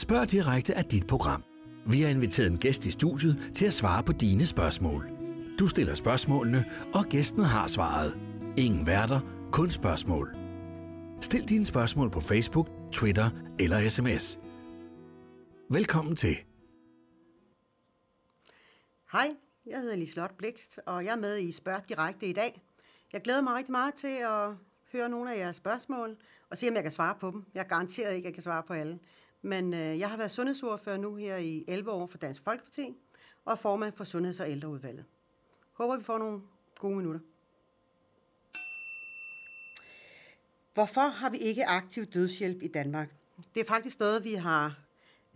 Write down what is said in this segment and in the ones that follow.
Spørg direkte af dit program. Vi har inviteret en gæst i studiet til at svare på dine spørgsmål. Du stiller spørgsmålene, og gæsten har svaret. Ingen værter, kun spørgsmål. Stil dine spørgsmål på Facebook, Twitter eller sms. Velkommen til. Hej, jeg hedder Liselotte Blikst, og jeg er med i Spørg Direkte i dag. Jeg glæder mig rigtig meget til at høre nogle af jeres spørgsmål, og se om jeg kan svare på dem. Jeg garanterer ikke, at jeg kan svare på alle. Men øh, jeg har været sundhedsordfører nu her i 11 år for Dansk Folkeparti, og er formand for Sundheds- og Ældreudvalget. Håber, vi får nogle gode minutter. Hvorfor har vi ikke aktiv dødshjælp i Danmark? Det er faktisk noget, vi har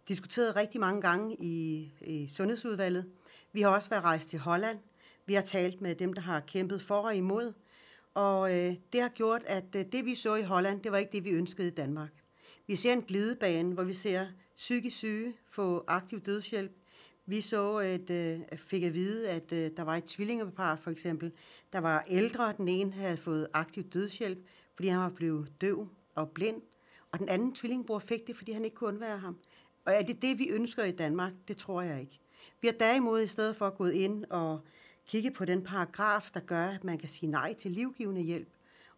diskuteret rigtig mange gange i, i Sundhedsudvalget. Vi har også været rejst til Holland. Vi har talt med dem, der har kæmpet for og imod. Og øh, det har gjort, at øh, det, vi så i Holland, det var ikke det, vi ønskede i Danmark. Vi ser en glidebane, hvor vi ser psykisk syge få aktiv dødshjælp. Vi så, at øh, fik at vide, at øh, der var et tvillingepar for eksempel, der var ældre, den ene havde fået aktiv dødshjælp, fordi han var blevet døv og blind, og den anden tvillingbror fik det, fordi han ikke kunne undvære ham. Og er det det, vi ønsker i Danmark? Det tror jeg ikke. Vi har derimod i stedet for gået ind og kigge på den paragraf, der gør, at man kan sige nej til livgivende hjælp.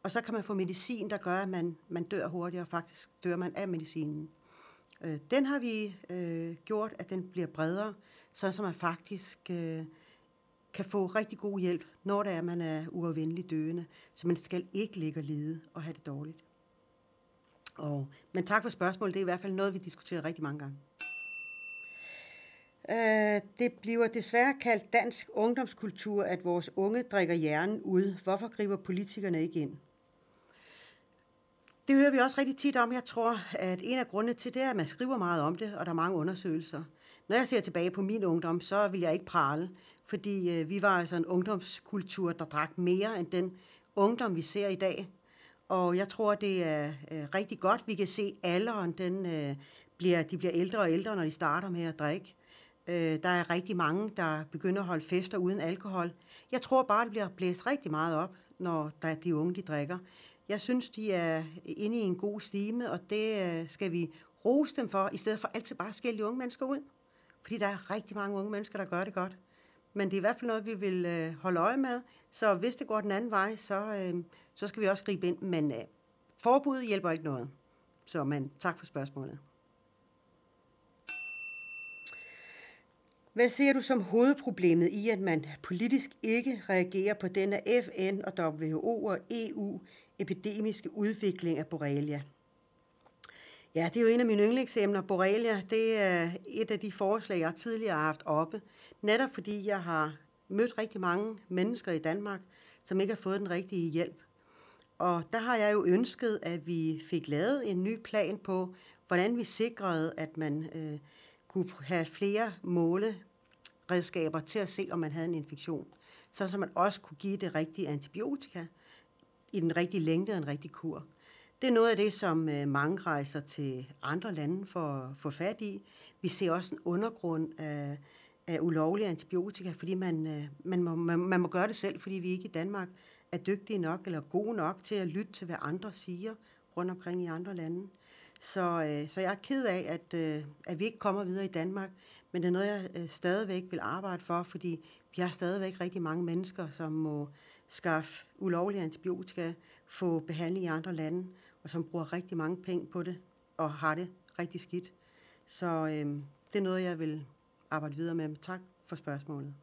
Og så kan man få medicin, der gør, at man, man dør hurtigere, faktisk dør man af medicinen. Øh, den har vi øh, gjort, at den bliver bredere, så som man faktisk øh, kan få rigtig god hjælp, når det er, man er uafvendelig døende. Så man skal ikke ligge og lide og have det dårligt. Og, men tak for spørgsmålet. Det er i hvert fald noget, vi diskuterer rigtig mange gange. Uh, det bliver desværre kaldt dansk ungdomskultur, at vores unge drikker hjernen ud. Hvorfor griber politikerne ikke ind? Det hører vi også rigtig tit om. Jeg tror, at en af grundene til det er, at man skriver meget om det, og der er mange undersøgelser. Når jeg ser tilbage på min ungdom, så vil jeg ikke prale, fordi øh, vi var altså en ungdomskultur, der drak mere end den ungdom, vi ser i dag. Og jeg tror, det er uh, rigtig godt. Vi kan se, alderen den, øh, bliver, de bliver ældre og ældre, når de starter med at drikke. Øh, der er rigtig mange, der begynder at holde fester uden alkohol. Jeg tror bare, det bliver blæst rigtig meget op, når der de unge, de drikker. Jeg synes, de er inde i en god stime, og det øh, skal vi rose dem for, i stedet for altid bare at skælde de unge mennesker ud. Fordi der er rigtig mange unge mennesker, der gør det godt. Men det er i hvert fald noget, vi vil øh, holde øje med. Så hvis det går den anden vej, så, øh, så skal vi også gribe ind. Men øh, forbud hjælper ikke noget. Så men tak for spørgsmålet. Hvad ser du som hovedproblemet i, at man politisk ikke reagerer på denne FN og WHO og EU epidemiske udvikling af Borrelia? Ja, det er jo en af mine yndlingsemner. Borrelia, det er et af de forslag, jeg tidligere har haft oppe. Netop fordi jeg har mødt rigtig mange mennesker i Danmark, som ikke har fået den rigtige hjælp. Og der har jeg jo ønsket, at vi fik lavet en ny plan på, hvordan vi sikrede, at man øh, kunne have flere måle redskaber til at se, om man havde en infektion. Så så man også kunne give det rigtige antibiotika i den rigtige længde og en rigtig kur. Det er noget af det, som øh, mange rejser til andre lande for at få fat i. Vi ser også en undergrund af, af ulovlige antibiotika, fordi man, øh, man, må, man, man må gøre det selv, fordi vi ikke i Danmark er dygtige nok eller gode nok til at lytte til, hvad andre siger rundt omkring i andre lande. Så, øh, så jeg er ked af, at, øh, at vi ikke kommer videre i Danmark, men det er noget, jeg øh, stadigvæk vil arbejde for, fordi vi har stadigvæk rigtig mange mennesker, som må skaffe ulovlige antibiotika, få behandling i andre lande, og som bruger rigtig mange penge på det, og har det rigtig skidt. Så øh, det er noget, jeg vil arbejde videre med. Tak for spørgsmålet.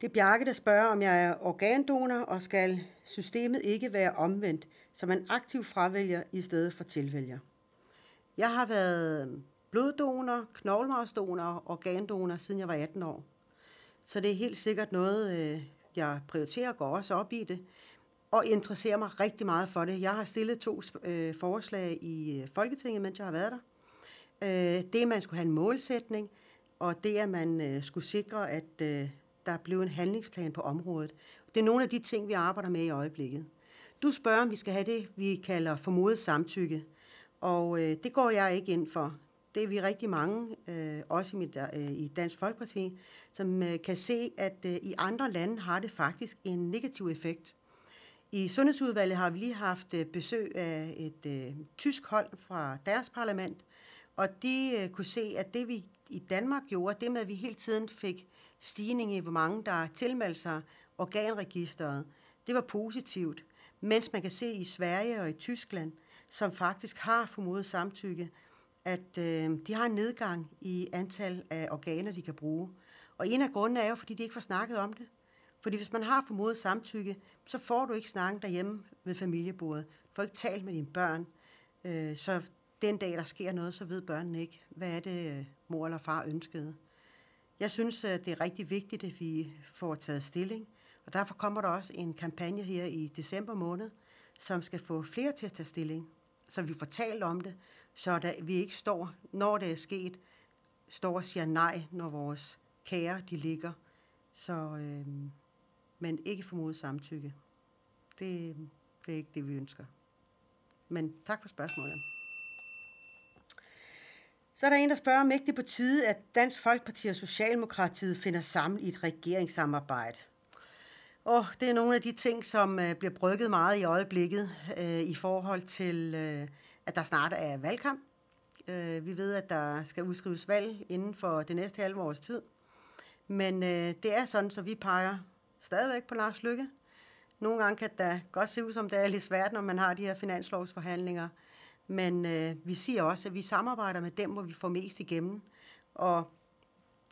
Det er Bjarke, der spørger, om jeg er organdonor, og skal systemet ikke være omvendt, så man aktivt fravælger i stedet for tilvælger. Jeg har været øhm, bloddonor, knoglemarvsdonor og organdonor, siden jeg var 18 år. Så det er helt sikkert noget, øh, jeg prioriterer og går også op i det, og interesserer mig rigtig meget for det. Jeg har stillet to øh, forslag i øh, Folketinget, mens jeg har været der. det, at man skulle have en målsætning, og det, at man skulle sikre, at der blev en handlingsplan på området. Det er nogle af de ting, vi arbejder med i øjeblikket. Du spørger, om vi skal have det, vi kalder formodet samtykke. Og øh, det går jeg ikke ind for. Det er vi rigtig mange, øh, også i, mit, øh, i Dansk Folkeparti, som øh, kan se, at øh, i andre lande har det faktisk en negativ effekt. I Sundhedsudvalget har vi lige haft øh, besøg af et øh, tysk hold fra deres parlament, og de øh, kunne se, at det vi i Danmark gjorde, det med, at vi hele tiden fik stigning i, hvor mange der tilmeldte sig organregisteret, det var positivt. Mens man kan se i Sverige og i Tyskland, som faktisk har formodet samtykke, at øh, de har en nedgang i antal af organer, de kan bruge. Og en af grundene er jo, fordi de ikke får snakket om det. Fordi hvis man har formodet samtykke, så får du ikke snakken derhjemme ved familiebordet. Du får ikke talt med dine børn. Øh, så den dag, der sker noget, så ved børnene ikke, hvad er det, øh, mor eller far ønskede. Jeg synes, det er rigtig vigtigt, at vi får taget stilling. Og derfor kommer der også en kampagne her i december måned, som skal få flere til at tage stilling, så vi får talt om det, så der, vi ikke står, når det er sket, står og siger nej, når vores kære de ligger. Så, øh, men ikke formodet samtykke. Det, det er ikke det, vi ønsker. Men tak for spørgsmålet. Så er der en, der spørger, om ikke det på tide, at Dansk Folkeparti og Socialdemokratiet finder sammen i et regeringssamarbejde. Og det er nogle af de ting, som øh, bliver brygget meget i øjeblikket øh, i forhold til, øh, at der snart er valgkamp. Øh, vi ved, at der skal udskrives valg inden for det næste halve års tid. Men øh, det er sådan, så vi peger stadigvæk på Lars Lykke. Nogle gange kan det godt se ud som, det er lidt svært, når man har de her finanslovsforhandlinger. Men øh, vi siger også, at vi samarbejder med dem, hvor vi får mest igennem. Og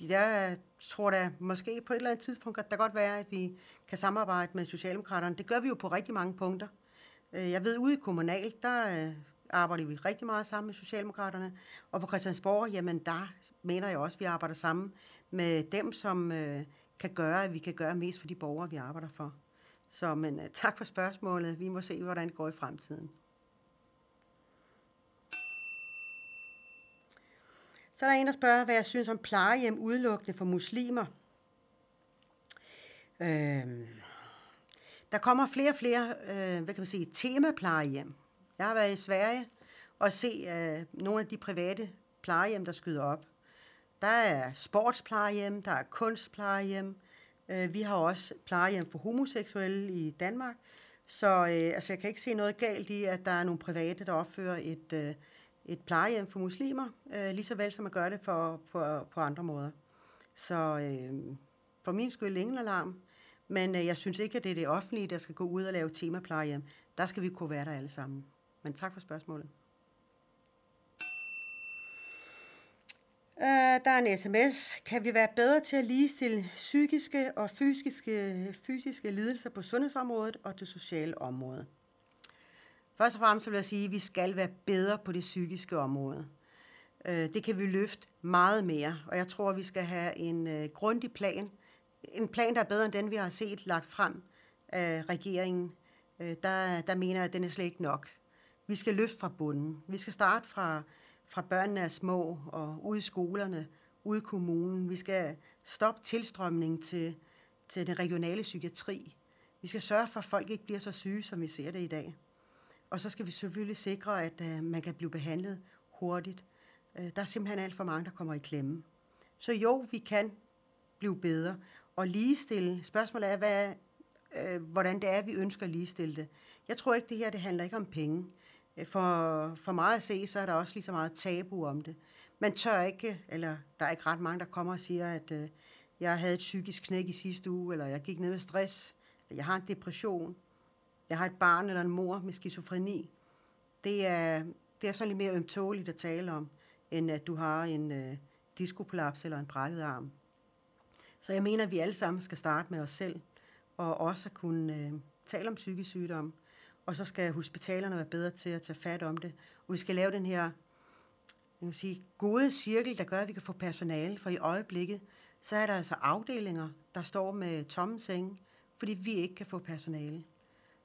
jeg tror da måske på et eller andet tidspunkt, at der godt være, at vi kan samarbejde med Socialdemokraterne. Det gør vi jo på rigtig mange punkter. Øh, jeg ved, ude i kommunal, der øh, arbejder vi rigtig meget sammen med Socialdemokraterne. Og på Christiansborg, jamen der mener jeg også, at vi arbejder sammen med dem, som øh, kan gøre, at vi kan gøre mest for de borgere, vi arbejder for. Så men tak for spørgsmålet. Vi må se, hvordan det går i fremtiden. Så er der en, der spørger, hvad jeg synes om plejehjem udelukkende for muslimer. Øh, der kommer flere og flere, øh, hvad kan man sige, temaplejehjem. Jeg har været i Sverige og se øh, nogle af de private plejehjem, der skyder op. Der er sportsplejehjem, der er kunstplejehjem. Øh, vi har også plejehjem for homoseksuelle i Danmark. Så øh, altså, jeg kan ikke se noget galt i, at der er nogle private, der opfører et, øh, et plejehjem for muslimer, øh, lige så vel som man gør det for, på, på andre måder. Så øh, for min skyld ingen alarm, men øh, jeg synes ikke, at det er det offentlige, der skal gå ud og lave temaplejehjem. Der skal vi kunne være der alle sammen. Men tak for spørgsmålet. Øh, der er en sms. Kan vi være bedre til at ligestille psykiske og fysiske, fysiske lidelser på sundhedsområdet og det sociale område? Først og fremmest vil jeg sige, at vi skal være bedre på det psykiske område. Øh, det kan vi løfte meget mere, og jeg tror, at vi skal have en øh, grundig plan. En plan, der er bedre end den, vi har set lagt frem af regeringen. Øh, der, der mener jeg, at den er slet ikke nok. Vi skal løfte fra bunden. Vi skal starte fra, fra børnene er små og ude i skolerne, ude i kommunen. Vi skal stoppe tilstrømningen til, til den regionale psykiatri. Vi skal sørge for, at folk ikke bliver så syge, som vi ser det i dag. Og så skal vi selvfølgelig sikre, at øh, man kan blive behandlet hurtigt. Øh, der er simpelthen alt for mange, der kommer i klemme. Så jo, vi kan blive bedre. Og ligestille, spørgsmålet er, hvad, øh, hvordan det er, vi ønsker at ligestille det. Jeg tror ikke, det her det handler ikke om penge. For, for meget at se, så er der også lige så meget tabu om det. Man tør ikke, eller der er ikke ret mange, der kommer og siger, at øh, jeg havde et psykisk knæk i sidste uge, eller jeg gik ned med stress, eller jeg har en depression jeg har et barn eller en mor med skizofreni. Det er, det er så lidt mere ømtåligt at tale om, end at du har en øh, diskopolaps eller en brækket arm. Så jeg mener, at vi alle sammen skal starte med os selv, og også at kunne øh, tale om psykisk sygdom. Og så skal hospitalerne være bedre til at tage fat om det. Og vi skal lave den her jeg vil sige, gode cirkel, der gør, at vi kan få personale. For i øjeblikket, så er der altså afdelinger, der står med tomme senge, fordi vi ikke kan få personale.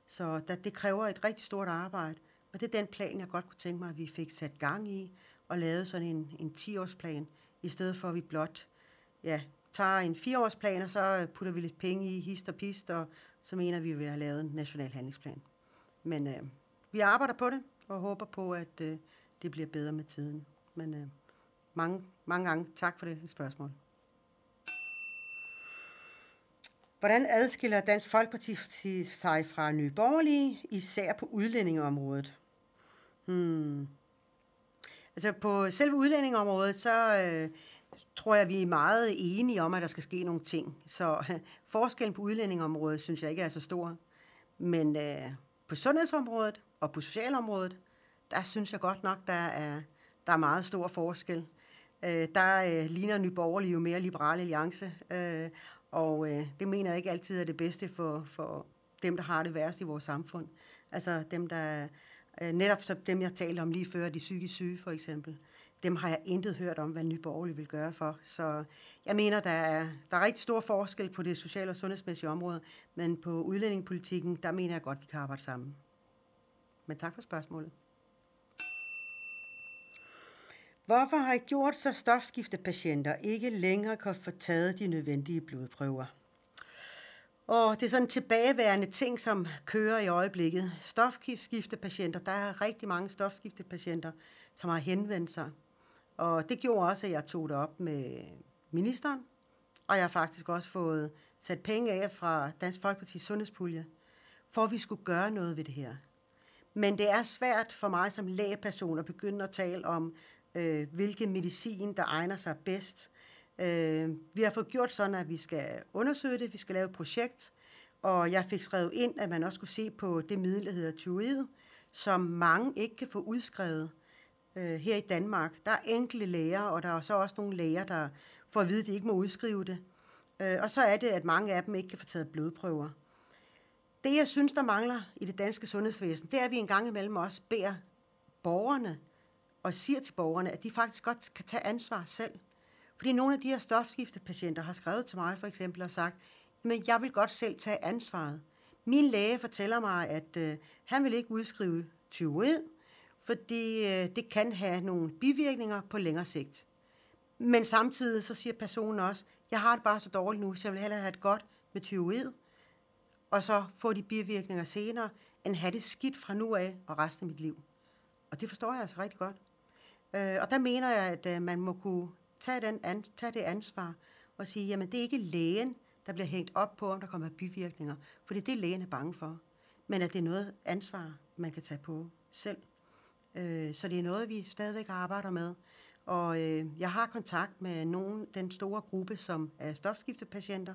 Så der, det kræver et rigtig stort arbejde, og det er den plan, jeg godt kunne tænke mig, at vi fik sat gang i, og lavet sådan en, en 10-årsplan, i stedet for at vi blot ja, tager en 4-årsplan, og så putter vi lidt penge i hist og pist, og så mener vi, at vi har lavet en national handlingsplan. Men øh, vi arbejder på det, og håber på, at øh, det bliver bedre med tiden. Men øh, mange, mange gange tak for det spørgsmål. Hvordan adskiller Dansk Folkeparti sig fra Nye Borgerlige, især på udlændingeområdet? Hmm. Altså på selve udlændingeområdet, så øh, tror jeg, vi er meget enige om, at der skal ske nogle ting. Så øh, forskellen på udlændingeområdet, synes jeg ikke er så stor. Men øh, på sundhedsområdet og på socialområdet, der synes jeg godt nok, der er, der er meget stor forskel. Øh, der øh, ligner Nye Borgerlige jo mere liberale alliance, øh, og øh, det mener jeg ikke altid er det bedste for, for dem, der har det værst i vores samfund. Altså dem, der øh, netop så dem, jeg talte om lige før, de psykisk syge for eksempel. Dem har jeg intet hørt om, hvad Nye Borgerlige vil gøre for. Så jeg mener, der er, der er rigtig stor forskel på det sociale og sundhedsmæssige område, men på udlændingepolitikken, der mener jeg godt, vi kan arbejde sammen. Men tak for spørgsmålet. Hvorfor har I gjort så stofskiftepatienter ikke længere kan få taget de nødvendige blodprøver? Og det er sådan en tilbageværende ting, som kører i øjeblikket. Stofskiftepatienter, der er rigtig mange stofskiftepatienter, som har henvendt sig. Og det gjorde også, at jeg tog det op med ministeren, og jeg har faktisk også fået sat penge af fra Dansk Folkeparti's sundhedspulje, for at vi skulle gøre noget ved det her. Men det er svært for mig som lægeperson at begynde at tale om, øh, hvilken medicin, der egner sig bedst. Øh, vi har fået gjort sådan, at vi skal undersøge det, vi skal lave et projekt, og jeg fik skrevet ind, at man også skulle se på det middel, der hedder tyroid, som mange ikke kan få udskrevet øh, her i Danmark. Der er enkelte læger, og der er så også nogle læger, der får at vide, at de ikke må udskrive det. Øh, og så er det, at mange af dem ikke kan få taget blodprøver. Det, jeg synes, der mangler i det danske sundhedsvæsen, det er, at vi en gang imellem også beder borgerne og siger til borgerne, at de faktisk godt kan tage ansvar selv. Fordi nogle af de her stofskiftepatienter har skrevet til mig for eksempel og sagt, men jeg vil godt selv tage ansvaret. Min læge fortæller mig, at øh, han vil ikke udskrive tyroid, fordi øh, det kan have nogle bivirkninger på længere sigt. Men samtidig så siger personen også, jeg har det bare så dårligt nu, så jeg vil hellere have det godt med tyroid, og så få de bivirkninger senere, end have det skidt fra nu af og resten af mit liv. Og det forstår jeg altså rigtig godt. Øh, og der mener jeg, at øh, man må kunne tage, den an, tage det ansvar og sige, jamen det er ikke lægen, der bliver hængt op på, om der kommer bivirkninger. For det er det, lægen er bange for. Men at det er noget ansvar, man kan tage på selv. Øh, så det er noget, vi stadigvæk arbejder med. Og øh, jeg har kontakt med nogen, den store gruppe, som er stofskiftepatienter,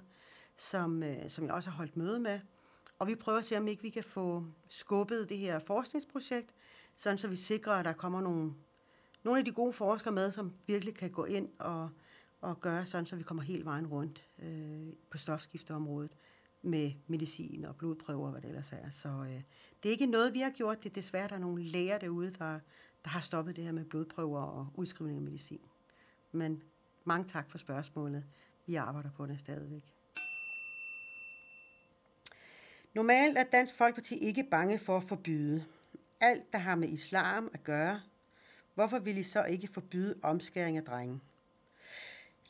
som, øh, som jeg også har holdt møde med. Og vi prøver at se, om ikke vi kan få skubbet det her forskningsprojekt, sådan så vi sikrer, at der kommer nogle nogle af de gode forskere med, som virkelig kan gå ind og, og gøre sådan, så vi kommer helt vejen rundt øh, på stofskifteområdet med medicin og blodprøver og hvad det ellers er. Så øh, det er ikke noget, vi har gjort. Det er desværre, der er nogle læger derude, der, der har stoppet det her med blodprøver og udskrivning af medicin. Men mange tak for spørgsmålet. Vi arbejder på det stadigvæk. Normalt er Dansk Folkeparti ikke bange for at forbyde. Alt, der har med islam at gøre, Hvorfor vil I så ikke forbyde omskæring af drenge?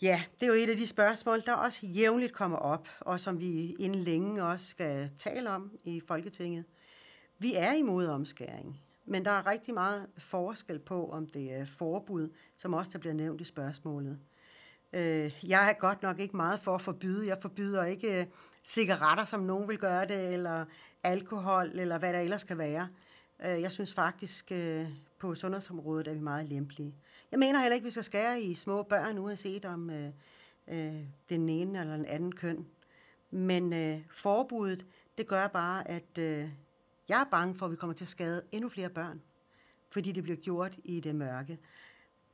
Ja, det er jo et af de spørgsmål, der også jævnligt kommer op, og som vi inden længe også skal tale om i Folketinget. Vi er imod omskæring, men der er rigtig meget forskel på, om det er forbud, som også der bliver nævnt i spørgsmålet. Øh, jeg er godt nok ikke meget for at forbyde. Jeg forbyder ikke øh, cigaretter, som nogen vil gøre det, eller alkohol, eller hvad der ellers skal være. Øh, jeg synes faktisk, øh, på sundhedsområdet er vi meget lempelige. Jeg mener heller ikke, at vi skal skære i små børn, uanset om øh, øh, den ene eller den anden køn. Men øh, forbuddet, det gør bare, at øh, jeg er bange for, at vi kommer til at skade endnu flere børn, fordi det bliver gjort i det mørke.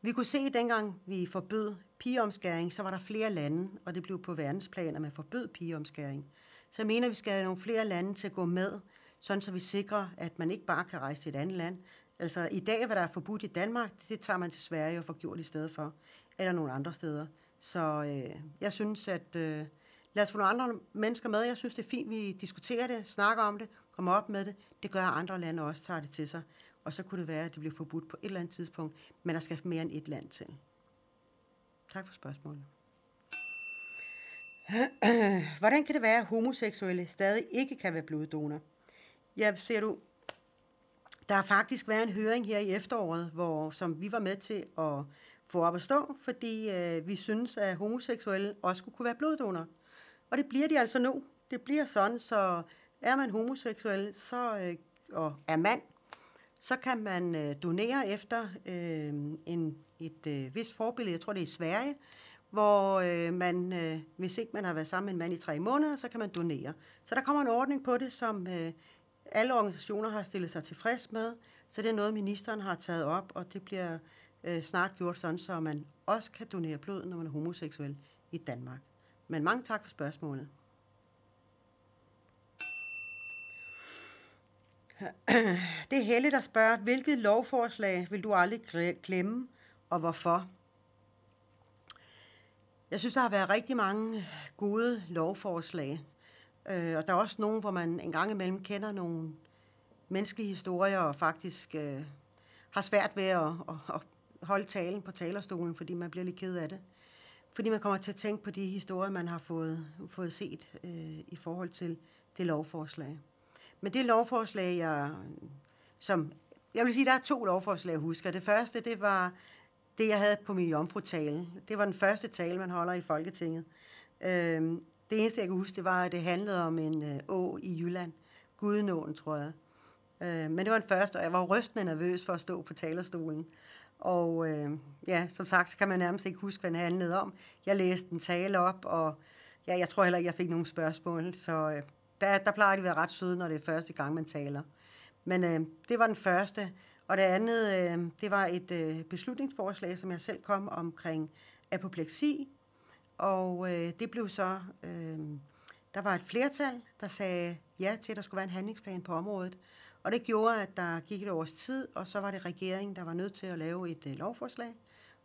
Vi kunne se, at dengang vi forbød pigeomskæring, så var der flere lande, og det blev på verdensplan, at man forbød pigeomskæring. Så jeg mener, at vi skal have nogle flere lande til at gå med, sådan så vi sikrer, at man ikke bare kan rejse til et andet land, Altså i dag, hvad der er forbudt i Danmark, det tager man til Sverige og får gjort i stedet for, eller nogle andre steder. Så øh, jeg synes, at øh, lad os få nogle andre mennesker med. Jeg synes, det er fint, vi diskuterer det, snakker om det, kommer op med det. Det gør, at andre lande også tager det til sig. Og så kunne det være, at det bliver forbudt på et eller andet tidspunkt, men der skal mere end et land til. Tak for spørgsmålet. Hvordan kan det være, at homoseksuelle stadig ikke kan være bloddonor? Ja, ser du, der har faktisk været en høring her i efteråret, hvor, som vi var med til at få op at stå, fordi øh, vi synes, at homoseksuelle også skulle kunne være bloddonor. Og det bliver de altså nu. Det bliver sådan, så er man homoseksuel så, øh, og er mand, så kan man øh, donere efter øh, en, et øh, vist forbillede, jeg tror det er i Sverige, hvor øh, man, øh, hvis ikke man har været sammen med en mand i tre måneder, så kan man donere. Så der kommer en ordning på det, som øh, alle organisationer har stillet sig tilfreds med, så det er noget, ministeren har taget op, og det bliver øh, snart gjort sådan, så man også kan donere blod, når man er homoseksuel i Danmark. Men mange tak for spørgsmålet. Det er Helle, der spørger, hvilket lovforslag vil du aldrig glemme, og hvorfor? Jeg synes, der har været rigtig mange gode lovforslag. Øh, og der er også nogen, hvor man en gang imellem kender nogle menneskelige historier, og faktisk øh, har svært ved at, at, at holde talen på talerstolen, fordi man bliver lidt ked af det. Fordi man kommer til at tænke på de historier, man har fået, fået set øh, i forhold til det lovforslag. Men det lovforslag, jeg, som, jeg vil sige, der er to lovforslag, jeg husker. Det første, det var det, jeg havde på min jomfrutale. Det var den første tale, man holder i Folketinget. Øh, det eneste, jeg kan huske, det var, at det handlede om en øh, å i Jylland. Gudenåen, tror jeg. Øh, men det var en første, og jeg var rystende nervøs for at stå på talerstolen. Og øh, ja, som sagt, så kan man nærmest ikke huske, hvad den handlede om. Jeg læste en tale op, og ja, jeg tror heller ikke, jeg fik nogen spørgsmål. Så øh, der, der plejer de at være ret søde, når det er første gang, man taler. Men øh, det var den første. Og det andet, øh, det var et øh, beslutningsforslag, som jeg selv kom omkring apopleksi. Og øh, det blev så, øh, der var et flertal, der sagde ja til, at der skulle være en handlingsplan på området. Og det gjorde, at der gik et års tid, og så var det regeringen, der var nødt til at lave et øh, lovforslag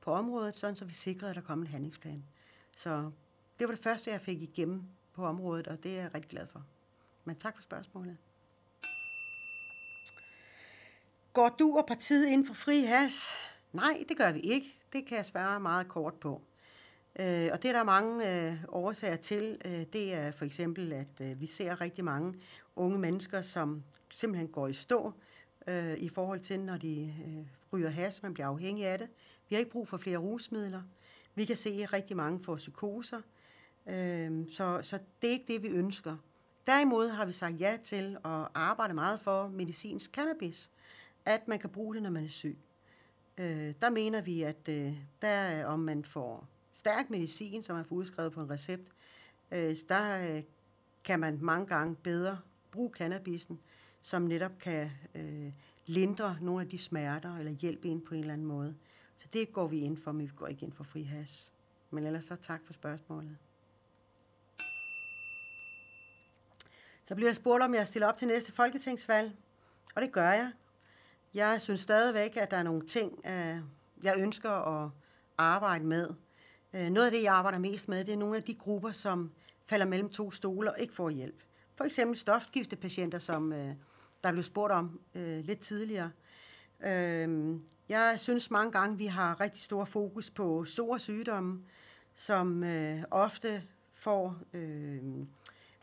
på området, sådan så vi sikrede, at der kom en handlingsplan. Så det var det første, jeg fik igennem på området, og det er jeg rigtig glad for. Men tak for spørgsmålet. Går du og partiet ind for fri has? Nej, det gør vi ikke. Det kan jeg svare meget kort på. Øh, og det er der mange øh, årsager til. Øh, det er for eksempel, at øh, vi ser rigtig mange unge mennesker, som simpelthen går i stå øh, i forhold til, når de øh, ryger has, man bliver afhængig af det. Vi har ikke brug for flere rusmidler. Vi kan se, at rigtig mange får psykoser. Øh, så, så det er ikke det, vi ønsker. Derimod har vi sagt ja til at arbejde meget for medicinsk cannabis, at man kan bruge det, når man er syg. Øh, der mener vi, at øh, der, øh, om man får stærk medicin, som er udskrevet på en recept, øh, der øh, kan man mange gange bedre bruge cannabisen, som netop kan øh, lindre nogle af de smerter, eller hjælpe ind på en eller anden måde. Så det går vi ind for, men vi går ikke ind for fri has. Men ellers så tak for spørgsmålet. Så bliver jeg spurgt, om jeg stiller op til næste folketingsvalg. Og det gør jeg. Jeg synes stadigvæk, at der er nogle ting, øh, jeg ønsker at arbejde med. Øh, noget af det, jeg arbejder mest med, det er nogle af de grupper, som falder mellem to stole og ikke får hjælp. For eksempel stofskiftepatienter, som øh, der blev spurgt om øh, lidt tidligere. Øh, jeg synes mange gange, vi har rigtig stor fokus på store sygdomme, som ofte får,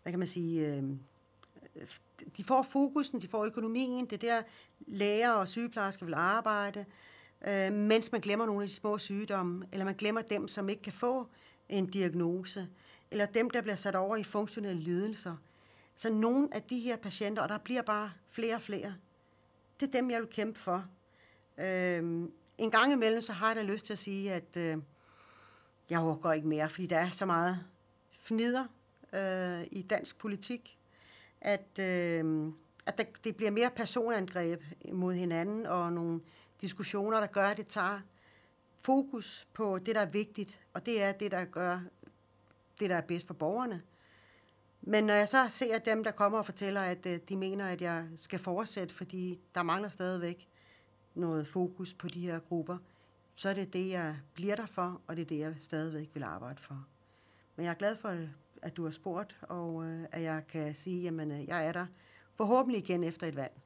hvad kan man sige, de får fokusen, de får økonomien, det er der læger og sygeplejersker vil arbejde, øh, mens man glemmer nogle af de små sygdomme, eller man glemmer dem, som ikke kan få en diagnose, eller dem, der bliver sat over i funktionelle lidelser. Så nogle af de her patienter, og der bliver bare flere og flere, det er dem, jeg vil kæmpe for. Øh, en gang imellem, så har jeg da lyst til at sige, at øh, jeg overgår ikke mere, fordi der er så meget fnider øh, i dansk politik at, øh, at der, det bliver mere personangreb mod hinanden, og nogle diskussioner, der gør, at det tager fokus på det, der er vigtigt, og det er det, der gør det, der er bedst for borgerne. Men når jeg så ser dem, der kommer og fortæller, at øh, de mener, at jeg skal fortsætte, fordi der mangler stadigvæk noget fokus på de her grupper, så er det det, jeg bliver der for, og det er det, jeg stadigvæk vil arbejde for. Men jeg er glad for, at du har spurgt, og øh, at jeg kan sige, at øh, jeg er der forhåbentlig igen efter et valg.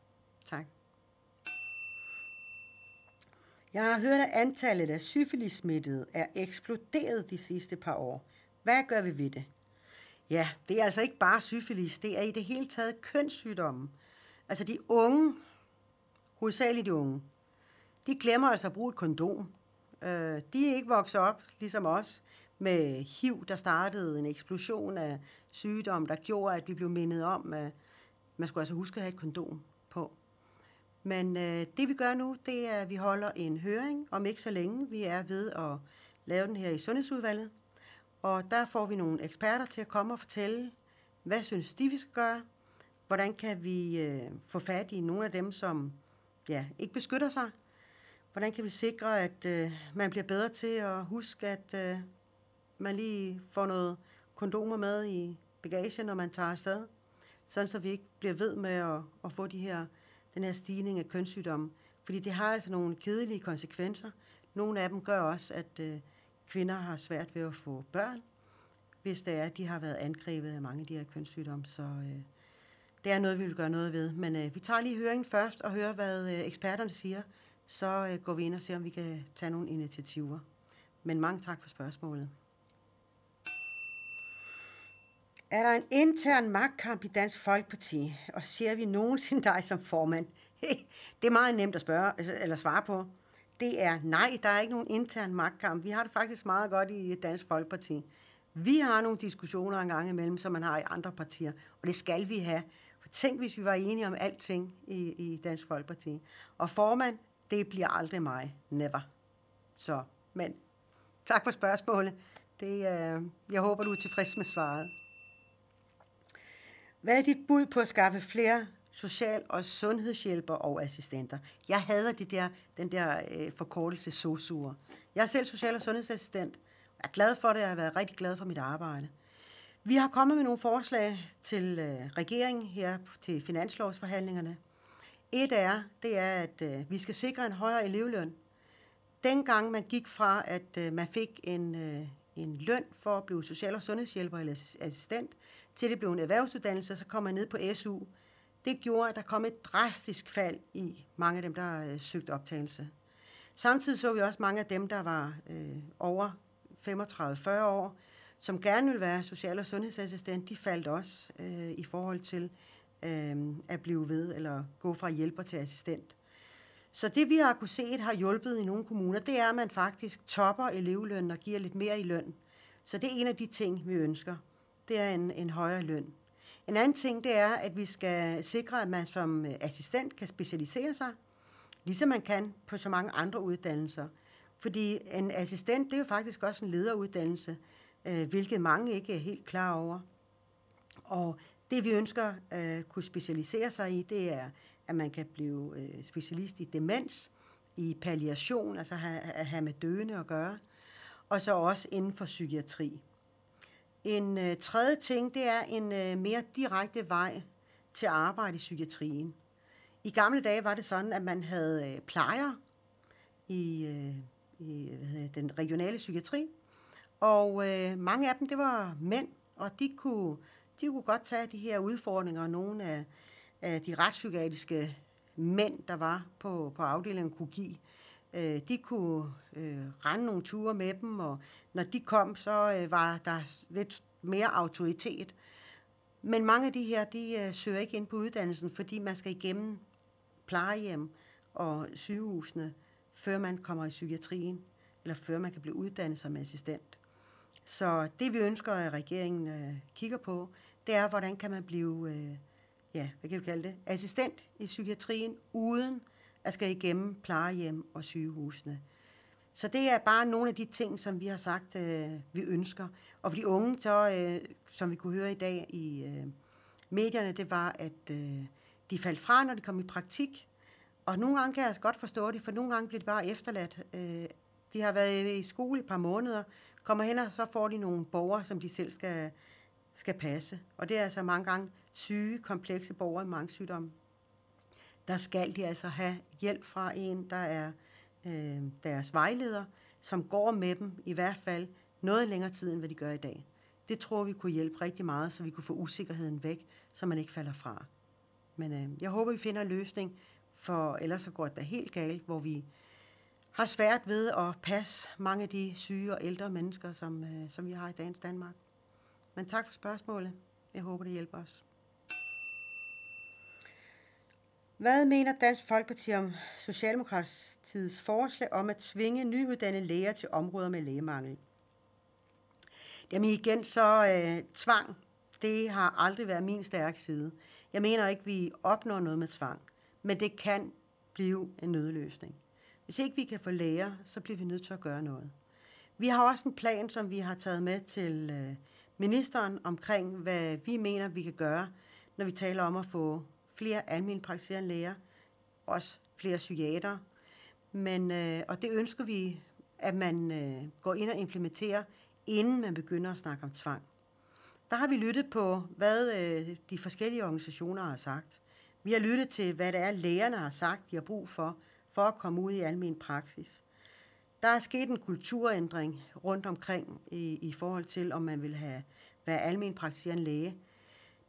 Tak. Jeg har hørt, at antallet af syfilismittede er eksploderet de sidste par år. Hvad gør vi ved det? Ja, det er altså ikke bare syfilis, det er i det hele taget kønssygdomme. Altså de unge, hovedsageligt de unge, de glemmer altså at bruge et kondom. Øh, de er ikke vokset op, ligesom os, med HIV, der startede en eksplosion af sygdom, der gjorde, at vi blev mindet om, at man skulle altså huske at have et kondom på. Men øh, det vi gør nu, det er, at vi holder en høring om ikke så længe. Vi er ved at lave den her i Sundhedsudvalget. Og der får vi nogle eksperter til at komme og fortælle, hvad synes de, vi skal gøre? Hvordan kan vi øh, få fat i nogle af dem, som ja, ikke beskytter sig? Hvordan kan vi sikre, at øh, man bliver bedre til at huske, at øh, man lige får noget kondomer med i bagagen, når man tager afsted? Sådan så vi ikke bliver ved med at, at få de her, den her stigning af kønssygdomme. Fordi det har altså nogle kedelige konsekvenser. Nogle af dem gør også, at øh, kvinder har svært ved at få børn, hvis det er, at de har været angrebet af mange af de her kønssygdomme. Så øh, det er noget, vi vil gøre noget ved. Men øh, vi tager lige høringen først og hører, hvad øh, eksperterne siger. Så øh, går vi ind og ser, om vi kan tage nogle initiativer. Men mange tak for spørgsmålet. Er der en intern magtkamp i Dansk Folkeparti, og ser vi nogensinde dig som formand? det er meget nemt at spørge altså, eller svare på. Det er nej, der er ikke nogen intern magtkamp. Vi har det faktisk meget godt i Dansk Folkeparti. Vi har nogle diskussioner en gang imellem, som man har i andre partier, og det skal vi have. For tænk, hvis vi var enige om alting i, i Dansk Folkeparti. Og formand, det bliver aldrig mig. Never. Så, men tak for spørgsmålet. Det, øh, jeg håber, du er tilfreds med svaret. Hvad er dit bud på at skaffe flere social- og sundhedshjælper og assistenter? Jeg hader de der, den der øh, forkortelse SOSU'er. Jeg er selv social- og sundhedsassistent. Jeg er glad for det, jeg har været rigtig glad for mit arbejde. Vi har kommet med nogle forslag til øh, regeringen her til finanslovsforhandlingerne. Et er, det er, at øh, vi skal sikre en højere elevløn. Dengang man gik fra, at øh, man fik en, øh, en løn for at blive social- og sundhedshjælper eller assistent, til det blev en erhvervsuddannelse, så kom jeg ned på SU. Det gjorde, at der kom et drastisk fald i mange af dem, der øh, søgte optagelse. Samtidig så vi også mange af dem, der var øh, over 35-40 år, som gerne ville være social- og sundhedsassistent, de faldt også øh, i forhold til øh, at blive ved eller gå fra hjælper til assistent. Så det vi har kunne se har hjulpet i nogle kommuner, det er, at man faktisk topper elevlønnen og giver lidt mere i løn. Så det er en af de ting, vi ønsker. Det er en, en højere løn. En anden ting, det er, at vi skal sikre, at man som øh, assistent kan specialisere sig, ligesom man kan på så mange andre uddannelser. Fordi en assistent, det er jo faktisk også en lederuddannelse, øh, hvilket mange ikke er helt klar over. Og det vi ønsker at øh, kunne specialisere sig i, det er, at man kan blive øh, specialist i demens, i palliation, altså have, have med døende at gøre, og så også inden for psykiatri. En øh, tredje ting, det er en øh, mere direkte vej til arbejde i psykiatrien. I gamle dage var det sådan, at man havde øh, plejer i, øh, i hvad hedder, den regionale psykiatri, og øh, mange af dem, det var mænd, og de kunne, de kunne godt tage de her udfordringer, og nogle af, af de retspsykiatriske mænd, der var på, på afdelingen, kunne give. Øh, de kunne øh, rende nogle ture med dem, og når de kom, så øh, var der lidt mere autoritet. Men mange af de her, de øh, søger ikke ind på uddannelsen, fordi man skal igennem plejehjem og sygehusene, før man kommer i psykiatrien, eller før man kan blive uddannet som assistent. Så det vi ønsker, at regeringen øh, kigger på, det er, hvordan kan man blive, øh, ja, hvad kan vi kalde det, assistent i psykiatrien, uden at skal igennem plejehjem og sygehusene. Så det er bare nogle af de ting, som vi har sagt, øh, vi ønsker. Og for de unge, så, øh, som vi kunne høre i dag i øh, medierne, det var, at øh, de faldt fra, når de kom i praktik. Og nogle gange kan jeg altså godt forstå det, for nogle gange bliver det bare efterladt. Øh, de har været i skole i et par måneder, kommer hen, og så får de nogle borgere, som de selv skal, skal passe. Og det er altså mange gange syge, komplekse borgere med mange sygdomme. Der skal de altså have hjælp fra en, der er øh, deres vejleder, som går med dem i hvert fald noget længere tid, end hvad de gør i dag. Det tror vi kunne hjælpe rigtig meget, så vi kunne få usikkerheden væk, så man ikke falder fra. Men øh, jeg håber, vi finder en løsning, for ellers så går det da helt galt, hvor vi har svært ved at passe mange af de syge og ældre mennesker, som, øh, som vi har i dagens Danmark. Men tak for spørgsmålet. Jeg håber, det hjælper os. Hvad mener Dansk Folkeparti om Socialdemokratiets forslag om at tvinge nyuddannede læger til områder med lægemangel? Jamen igen, så øh, tvang, det har aldrig været min stærke side. Jeg mener ikke, vi opnår noget med tvang, men det kan blive en nødløsning. Hvis ikke vi kan få læger, så bliver vi nødt til at gøre noget. Vi har også en plan, som vi har taget med til øh, ministeren omkring, hvad vi mener, vi kan gøre, når vi taler om at få flere almindelige praktiserende læger, også flere psykiater. Men, øh, og det ønsker vi, at man øh, går ind og implementerer, inden man begynder at snakke om tvang. Der har vi lyttet på, hvad øh, de forskellige organisationer har sagt. Vi har lyttet til, hvad det er, lægerne har sagt, de har brug for, for at komme ud i almen praksis. Der er sket en kulturændring rundt omkring i, i forhold til, om man vil have være almen praktiserende læge.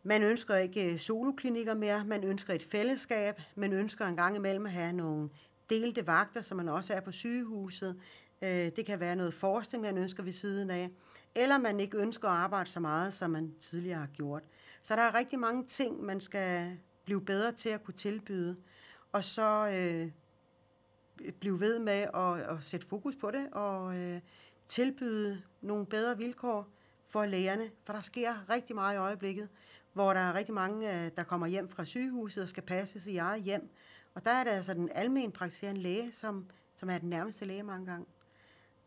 Man ønsker ikke øh, soloklinikker mere, man ønsker et fællesskab, man ønsker en gang imellem at have nogle delte vagter, som man også er på sygehuset. Øh, det kan være noget forskning, man ønsker ved siden af, eller man ikke ønsker at arbejde så meget, som man tidligere har gjort. Så der er rigtig mange ting, man skal blive bedre til at kunne tilbyde, og så øh, blive ved med at, at sætte fokus på det, og øh, tilbyde nogle bedre vilkår for lægerne, for der sker rigtig meget i øjeblikket, hvor der er rigtig mange, øh, der kommer hjem fra sygehuset og skal passes i eget hjem. Og der er det altså den almen praktiserende læge, som, som er den nærmeste læge mange gange.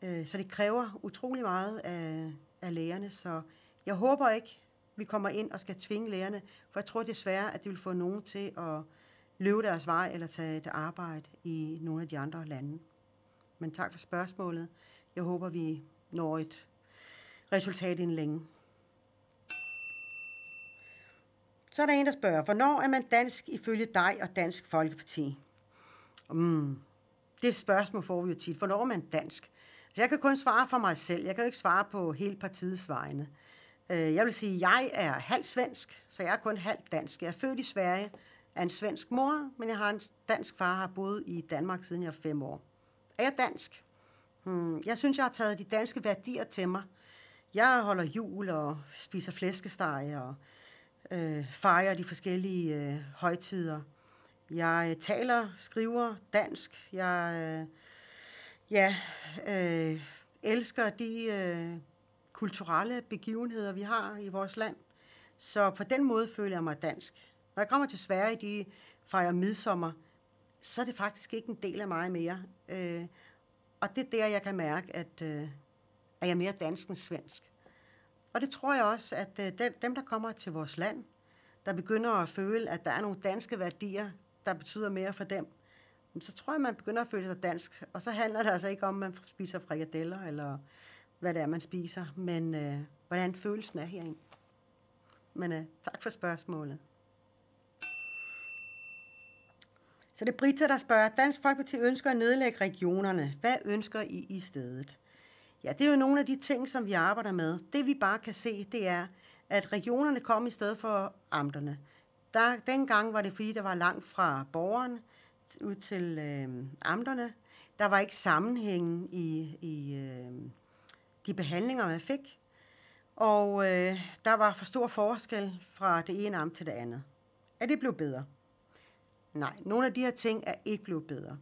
Øh, så det kræver utrolig meget af, af lægerne, så jeg håber ikke, vi kommer ind og skal tvinge lægerne, for jeg tror desværre, at det vil få nogen til at løbe deres vej eller tage et arbejde i nogle af de andre lande. Men tak for spørgsmålet. Jeg håber, vi når et resultat inden længe. Så er der en, der spørger, hvornår er man dansk ifølge dig og Dansk Folkeparti? Mm, det spørgsmål får vi jo tit. Hvornår er man dansk? Så jeg kan kun svare for mig selv. Jeg kan jo ikke svare på hele partiets vegne. Øh, jeg vil sige, at jeg er halv svensk, så jeg er kun halv dansk. Jeg er født i Sverige af en svensk mor, men jeg har en dansk far, har boet i Danmark siden jeg var fem år. Er jeg dansk? Hmm, jeg synes, jeg har taget de danske værdier til mig. Jeg holder jul og spiser flæskesteg og øh, fejrer de forskellige øh, højtider. Jeg øh, taler, skriver dansk. Jeg øh, ja, øh, elsker de øh, kulturelle begivenheder, vi har i vores land. Så på den måde føler jeg mig dansk. Når jeg kommer til Sverige, de fejrer midsommer, så er det faktisk ikke en del af mig mere. Øh, og det er der, jeg kan mærke, at, øh, at jeg er mere dansk end svensk. Og det tror jeg også, at øh, dem, der kommer til vores land, der begynder at føle, at der er nogle danske værdier, der betyder mere for dem, så tror jeg, man begynder at føle sig dansk. Og så handler det altså ikke om, at man spiser frikadeller, eller hvad det er, man spiser, men øh, hvordan følelsen er herinde. Men øh, tak for spørgsmålet. Så det er Brita, der spørger, Dansk Folkeparti ønsker at nedlægge regionerne. Hvad ønsker I i stedet? Ja, det er jo nogle af de ting, som vi arbejder med. Det vi bare kan se, det er, at regionerne kom i stedet for amterne. Der, dengang var det, fordi der var langt fra borgeren ud til øh, amterne. Der var ikke sammenhæng i, i øh, de behandlinger, man fik. Og øh, der var for stor forskel fra det ene amt til det andet. Er det blevet bedre? Nej, nogle af de her ting er ikke blevet bedre.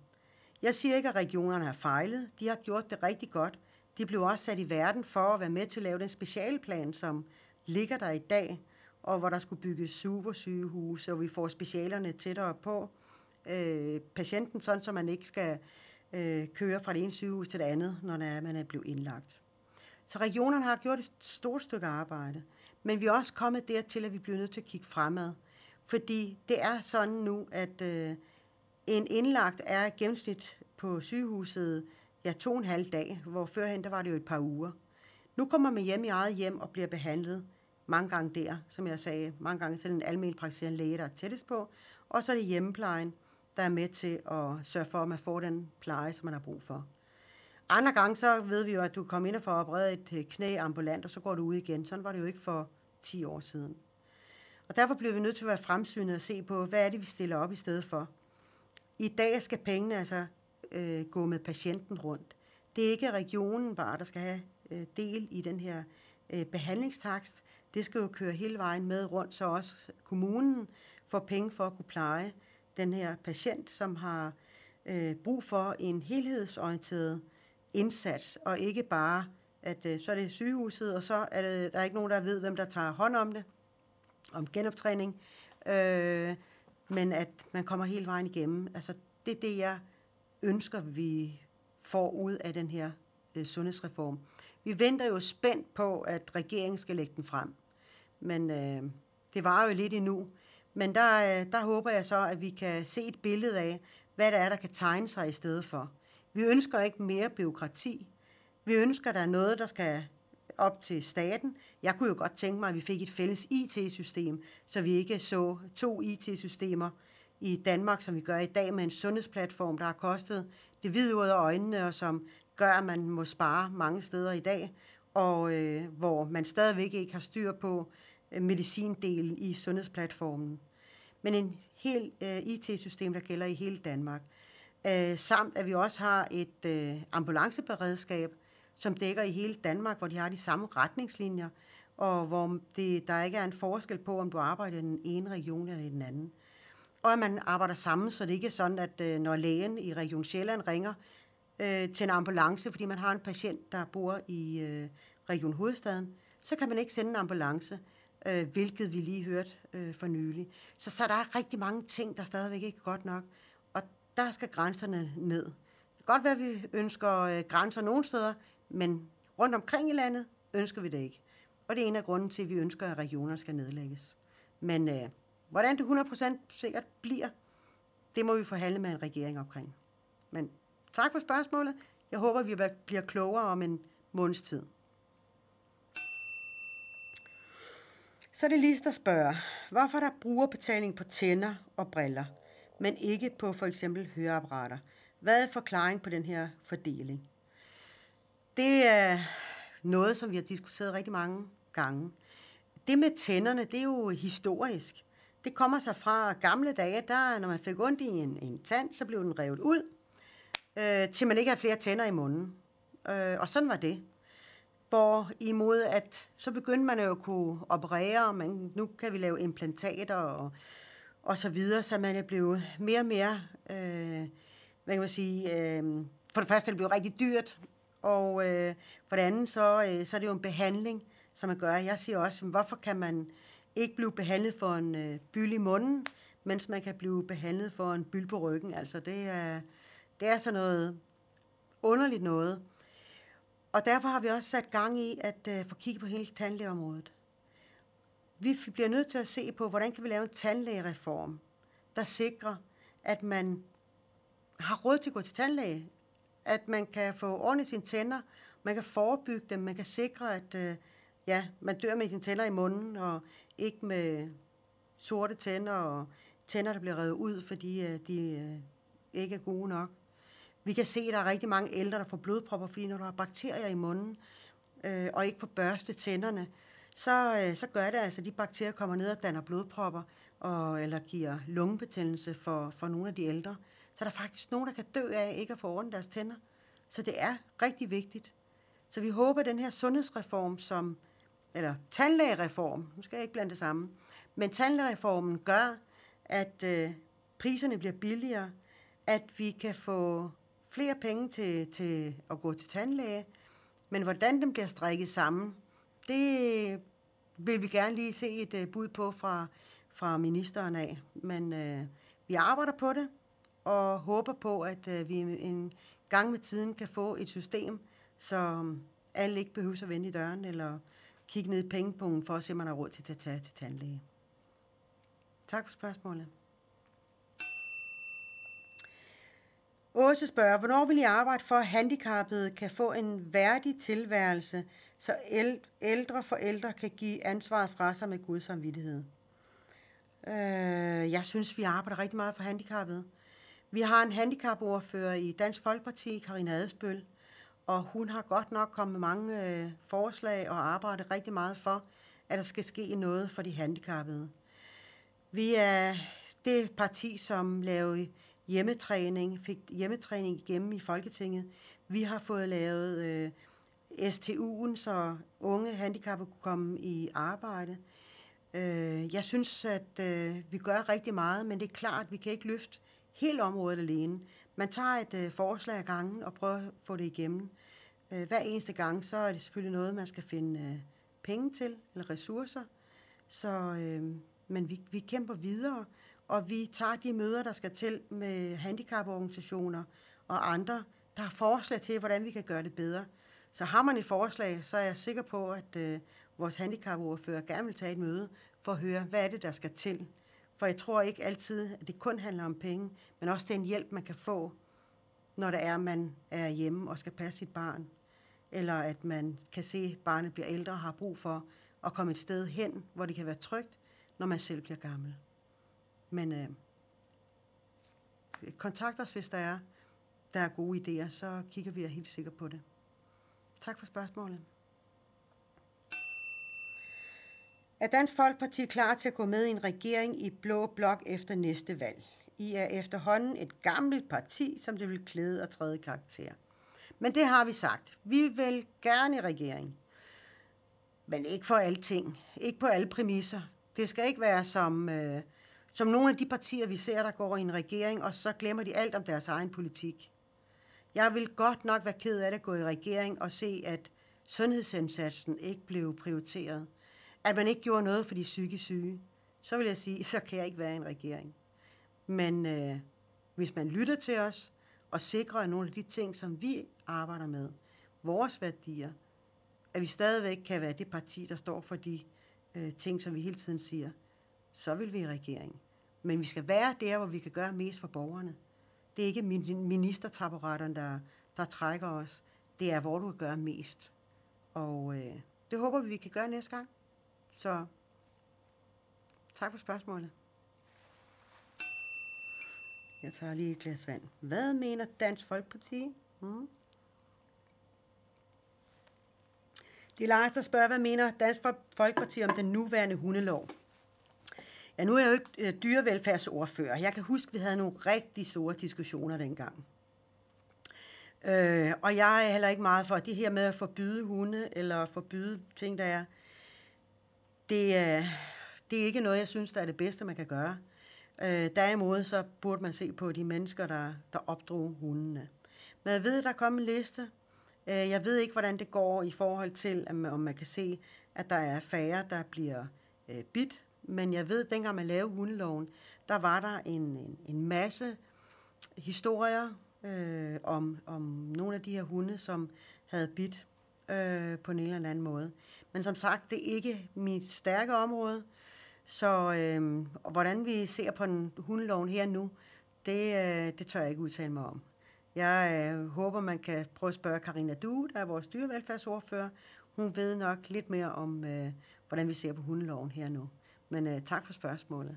Jeg siger ikke, at regionerne har fejlet. De har gjort det rigtig godt. De blev også sat i verden for at være med til at lave den specialplan, som ligger der i dag, og hvor der skulle bygges supersygehuse, og vi får specialerne tættere på øh, patienten, sådan så man ikke skal øh, køre fra det ene sygehus til det andet, når man er blevet indlagt. Så regionerne har gjort et stort stykke arbejde, men vi er også kommet dertil, at vi bliver nødt til at kigge fremad. Fordi det er sådan nu, at øh, en indlagt er gennemsnit på sygehuset ja, to og en halv dag, hvor førhen der var det jo et par uger. Nu kommer man hjem i eget hjem og bliver behandlet mange gange der, som jeg sagde, mange gange til den almindelige praktiserende læge, der er tættest på, og så er det hjemmeplejen, der er med til at sørge for, at man får den pleje, som man har brug for. Andre gange, så ved vi jo, at du kommer ind og får opereret et øh, knæ ambulant, og så går du ud igen. Sådan var det jo ikke for 10 år siden. Og derfor bliver vi nødt til at være fremsynet og se på, hvad er det, vi stiller op i stedet for. I dag skal pengene altså øh, gå med patienten rundt. Det er ikke regionen bare, der skal have øh, del i den her øh, behandlingstakst. Det skal jo køre hele vejen med rundt, så også kommunen får penge for at kunne pleje den her patient, som har øh, brug for en helhedsorienteret indsats, og ikke bare at øh, så er det sygehuset, og så er det, der er ikke nogen, der ved, hvem der tager hånd om det, om genoptræning, øh, men at man kommer hele vejen igennem. Altså, det er det, jeg ønsker, vi får ud af den her øh, sundhedsreform. Vi venter jo spændt på, at regeringen skal lægge den frem. Men øh, det var jo lidt endnu. Men der, øh, der håber jeg så, at vi kan se et billede af, hvad der er, der kan tegne sig i stedet for. Vi ønsker ikke mere byråkrati. Vi ønsker, at der er noget, der skal op til staten. Jeg kunne jo godt tænke mig, at vi fik et fælles IT-system, så vi ikke så to IT-systemer i Danmark, som vi gør i dag med en sundhedsplatform, der har kostet det hvide ud af øjnene, og som gør, at man må spare mange steder i dag, og øh, hvor man stadigvæk ikke har styr på øh, medicindelen i sundhedsplatformen. Men en helt øh, IT-system, der gælder i hele Danmark. Øh, samt at vi også har et øh, ambulanceberedskab, som dækker i hele Danmark, hvor de har de samme retningslinjer, og hvor det, der ikke er en forskel på, om du arbejder i den ene region eller i den anden. Og at man arbejder sammen, så det ikke er sådan, at øh, når lægen i Region Sjælland ringer øh, til en ambulance, fordi man har en patient, der bor i øh, Region Hovedstaden, så kan man ikke sende en ambulance, øh, hvilket vi lige hørte øh, for nylig. Så, så der er rigtig mange ting, der stadigvæk ikke er godt nok, og der skal grænserne ned. Det kan godt være, at vi ønsker øh, grænser nogle steder, men rundt omkring i landet ønsker vi det ikke. Og det er en af grunden til, at vi ønsker, at regioner skal nedlægges. Men øh, hvordan det 100% sikkert bliver, det må vi forhandle med en regering omkring. Men tak for spørgsmålet. Jeg håber, vi bliver klogere om en måneds tid. Så er det lige der spørger, hvorfor der bruger betaling på tænder og briller, men ikke på for eksempel høreapparater. Hvad er forklaring på den her fordeling? Det er noget, som vi har diskuteret rigtig mange gange. Det med tænderne, det er jo historisk. Det kommer sig fra gamle dage, der når man fik ondt i en, en tand, så blev den revet ud, øh, til man ikke har flere tænder i munden. Øh, og sådan var det. Hvor imod at, så begyndte man jo at kunne operere, men nu kan vi lave implantater og, og så videre, så man er blevet mere og mere, øh, hvad kan man sige, øh, for det første er det blevet rigtig dyrt, og øh, for det andet, så, øh, så er det jo en behandling, som man gør. Jeg siger også, hvorfor kan man ikke blive behandlet for en øh, byld i munden, mens man kan blive behandlet for en byld på ryggen. Altså, det er, det er sådan noget underligt noget. Og derfor har vi også sat gang i at øh, få kigget på hele tandlægeområdet. Vi bliver nødt til at se på, hvordan kan vi lave en tandlægereform, der sikrer, at man har råd til at gå til tandlæge, at man kan få ordentligt sine tænder, man kan forebygge dem, man kan sikre, at øh, ja, man dør med sine tænder i munden, og ikke med sorte tænder, og tænder, der bliver revet ud, fordi øh, de øh, ikke er gode nok. Vi kan se, at der er rigtig mange ældre, der får blodpropper, fordi når der er bakterier i munden, øh, og ikke får børste tænderne, så, øh, så gør det altså, at de bakterier kommer ned og danner blodpropper, og, eller giver lungebetændelse for, for nogle af de ældre. Så der er faktisk nogen, der kan dø af ikke at få ordnet deres tænder. Så det er rigtig vigtigt. Så vi håber, at den her sundhedsreform, som, eller tandlægereform, nu skal jeg ikke blande det samme, men tandlægereformen gør, at øh, priserne bliver billigere, at vi kan få flere penge til, til at gå til tandlæge, men hvordan den bliver strikket sammen, det vil vi gerne lige se et øh, bud på fra, fra ministeren af. Men øh, vi arbejder på det, og håber på, at øh, vi en gang med tiden kan få et system, så alle ikke behøver at vende i døren, eller kigge ned i pengepungen for at se, om man har råd til at tage til tandlæge. Tak for spørgsmålet. Åse spørger, hvornår vil I arbejde for, at handicappede kan få en værdig tilværelse, så ældre forældre kan give ansvaret fra sig med Guds samvittighed? Øh, jeg synes, vi arbejder rigtig meget for handicappede. Vi har en handicapordfører i Dansk Folkeparti, Karina Adesbøl, og hun har godt nok kommet med mange øh, forslag og arbejdet rigtig meget for, at der skal ske noget for de handicappede. Vi er det parti, som lavede hjemmetræning, fik hjemmetræning igennem i Folketinget. Vi har fået lavet øh, STU'en, så unge handicappede kunne komme i arbejde. Øh, jeg synes, at øh, vi gør rigtig meget, men det er klart, at vi kan ikke løfte hele området alene. Man tager et øh, forslag af gangen og prøver at få det igennem. Øh, hver eneste gang, så er det selvfølgelig noget, man skal finde øh, penge til, eller ressourcer. Så, øh, men vi, vi kæmper videre, og vi tager de møder, der skal til med handicaporganisationer og andre, der har forslag til, hvordan vi kan gøre det bedre. Så har man et forslag, så er jeg sikker på, at øh, vores handicapordfører gerne vil tage et møde for at høre, hvad er det, der skal til. For jeg tror ikke altid, at det kun handler om penge, men også den hjælp, man kan få, når det er, at man er hjemme og skal passe sit barn. Eller at man kan se, at barnet bliver ældre og har brug for at komme et sted hen, hvor det kan være trygt, når man selv bliver gammel. Men øh, kontakt os, hvis der er, der er gode idéer, så kigger vi helt sikkert på det. Tak for spørgsmålet. Er Dansk Folkeparti klar til at gå med i en regering i blå blok efter næste valg? I er efterhånden et gammelt parti, som det vil klæde og træde karakter. Men det har vi sagt. Vi vil gerne i regering. Men ikke for alting. Ikke på alle præmisser. Det skal ikke være som, øh, som nogle af de partier, vi ser, der går i en regering, og så glemmer de alt om deres egen politik. Jeg vil godt nok være ked af det at gå i regering og se, at sundhedsindsatsen ikke blev prioriteret. At man ikke gjorde noget for de psykisk syge. Så vil jeg sige, så kan jeg ikke være en regering. Men øh, hvis man lytter til os og sikrer at nogle af de ting, som vi arbejder med, vores værdier, at vi stadigvæk kan være det parti, der står for de øh, ting, som vi hele tiden siger, så vil vi i regering. Men vi skal være der, hvor vi kan gøre mest for borgerne. Det er ikke ministertaburetterne, der, der trækker os. Det er, hvor du kan gøre mest. Og øh, det håber vi, vi kan gøre næste gang. Så tak for spørgsmålet. Jeg tager lige et glas vand. Hvad mener Dansk Folkeparti? Hmm. Det er Lars, der spørger, hvad mener Dansk Folkeparti om den nuværende hundelov? Ja, nu er jeg jo ikke øh, dyrevelfærdsordfører. Jeg kan huske, at vi havde nogle rigtig store diskussioner dengang. Øh, og jeg er heller ikke meget for det her med at forbyde hunde, eller forbyde ting, der er. Det, øh, det er ikke noget, jeg synes, der er det bedste, man kan gøre. Øh, derimod så burde man se på de mennesker, der, der opdrog hundene. Men jeg ved, der er kommet en liste. Øh, jeg ved ikke, hvordan det går i forhold til, om man kan se, at der er færre, der bliver øh, bit men jeg ved, at dengang man lavede hundeloven, der var der en, en, en masse historier øh, om, om nogle af de her hunde, som havde bidt øh, på en eller anden måde. Men som sagt, det er ikke mit stærke område, så øh, og hvordan vi ser på den hundeloven her nu, det, øh, det tør jeg ikke udtale mig om. Jeg øh, håber, man kan prøve at spørge Karina Du, der er vores dyrevelfærdsordfører. Hun ved nok lidt mere om, øh, hvordan vi ser på hundeloven her nu. Men øh, tak for spørgsmålet.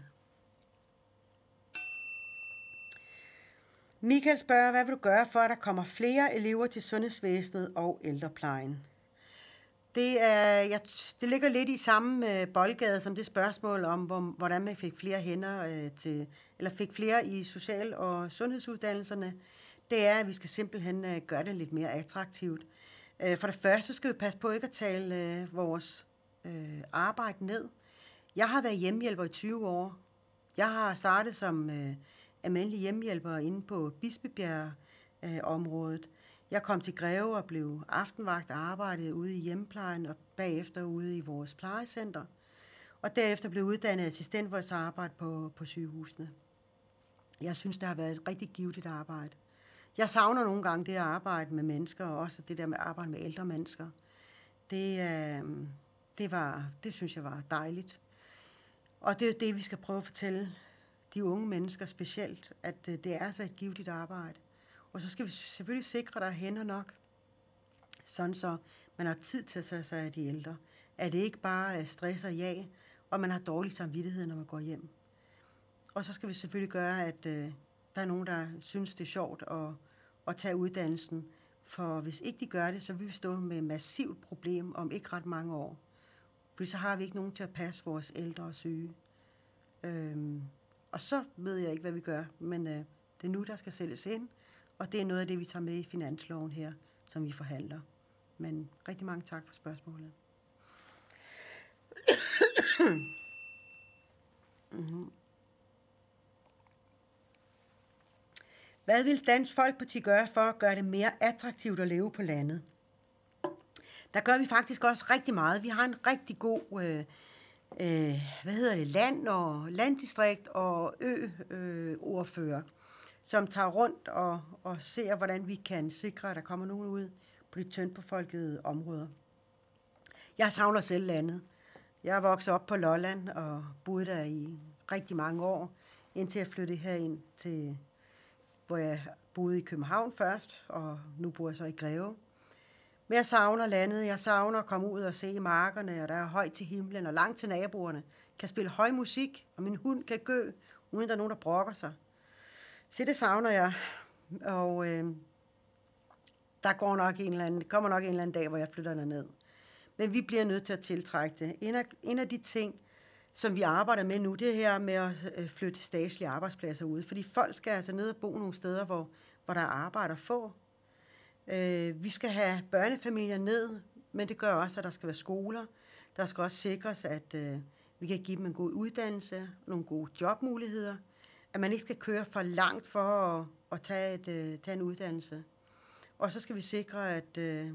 Michael spørger, hvad vil du gøre for, at der kommer flere elever til sundhedsvæsenet og ældreplejen? Det, er, jeg, det ligger lidt i samme øh, boldgade som det spørgsmål om, hvor, hvordan man fik flere hænder øh, til, eller fik flere i social- og sundhedsuddannelserne. Det er, at vi skal simpelthen øh, gøre det lidt mere attraktivt. Uh, for det første skal vi passe på ikke at tale vores uh, arbejde ned. Jeg har været hjemmehjælper i 20 år. Jeg har startet som øh, af mandlige hjemmehjælpere inde på Bispebjerg-området. Øh, jeg kom til Greve og blev aftenvagt og arbejdede ude i hjemmeplejen og bagefter ude i vores plejecenter. Og derefter blev uddannet assistent, hvor jeg arbejdede på, på sygehusene. Jeg synes, det har været et rigtig givetigt arbejde. Jeg savner nogle gange det at arbejde med mennesker, og også det der med at arbejde med ældre mennesker. Det, øh, det, var, det synes jeg var dejligt. Og det er det, vi skal prøve at fortælle de unge mennesker specielt, at øh, det er så altså et givet arbejde. Og så skal vi selvfølgelig sikre, at der er hænder nok, sådan så man har tid til at tage sig af de ældre. At det ikke bare er stress og ja, og man har dårlig samvittighed, når man går hjem. Og så skal vi selvfølgelig gøre, at øh, der er nogen, der synes, det er sjovt at, at tage uddannelsen. For hvis ikke de gør det, så vil vi stå med et massivt problem om ikke ret mange år. For så har vi ikke nogen til at passe vores ældre og syge. Øhm, og så ved jeg ikke, hvad vi gør, men øh, det er nu, der skal sættes ind, og det er noget af det, vi tager med i finansloven her, som vi forhandler. Men rigtig mange tak for spørgsmålet. mm-hmm. Hvad vil Dansk Folkeparti gøre for at gøre det mere attraktivt at leve på landet? der gør vi faktisk også rigtig meget. Vi har en rigtig god, øh, øh, hvad hedder det, land og landdistrikt og ø-ordfører, øh, som tager rundt og, og ser, hvordan vi kan sikre, at der kommer nogen ud på de tyndbefolkede områder. Jeg savner selv landet. Jeg er vokset op på Lolland og boede der i rigtig mange år, indtil jeg flyttede herind til, hvor jeg boede i København først, og nu bor jeg så i Greve. Men jeg savner landet. Jeg savner at komme ud og se markerne, og der er højt til himlen og langt til naboerne. Kan spille høj musik, og min hund kan gø, uden der er nogen, der brokker sig. Så det savner jeg. Og øh, der går nok en eller anden, kommer nok en eller anden dag, hvor jeg flytter ned. Men vi bliver nødt til at tiltrække det. En af, en af de ting, som vi arbejder med nu, det her med at øh, flytte statslige arbejdspladser ud. Fordi folk skal altså ned og bo nogle steder, hvor, hvor der er arbejde at få. Øh, vi skal have børnefamilier ned, men det gør også, at der skal være skoler. Der skal også sikres, at øh, vi kan give dem en god uddannelse, nogle gode jobmuligheder. At man ikke skal køre for langt for at, at tage, et, øh, tage en uddannelse. Og så skal vi sikre, at, øh,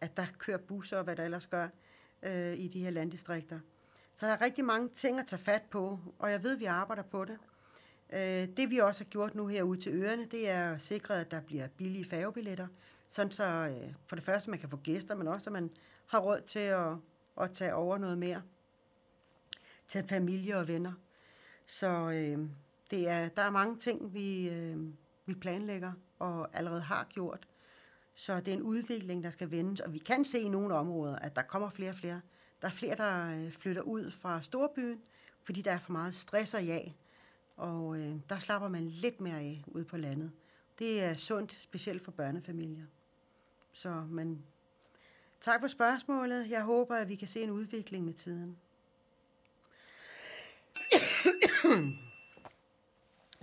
at der kører busser og hvad der ellers gør øh, i de her landdistrikter. Så der er rigtig mange ting at tage fat på, og jeg ved, at vi arbejder på det. Øh, det vi også har gjort nu herude til øerne, det er at sikre, at der bliver billige færgebilletter, sådan så øh, for det første, man kan få gæster, men også, at man har råd til at, at tage over noget mere til familie og venner. Så øh, det er, der er mange ting, vi, øh, vi planlægger og allerede har gjort. Så det er en udvikling, der skal vendes, og vi kan se i nogle områder, at der kommer flere og flere. Der er flere, der øh, flytter ud fra storbyen, fordi der er for meget stress og ja. Og øh, der slapper man lidt mere af ude på landet. Det er sundt, specielt for børnefamilier. Så, men tak for spørgsmålet. Jeg håber, at vi kan se en udvikling med tiden.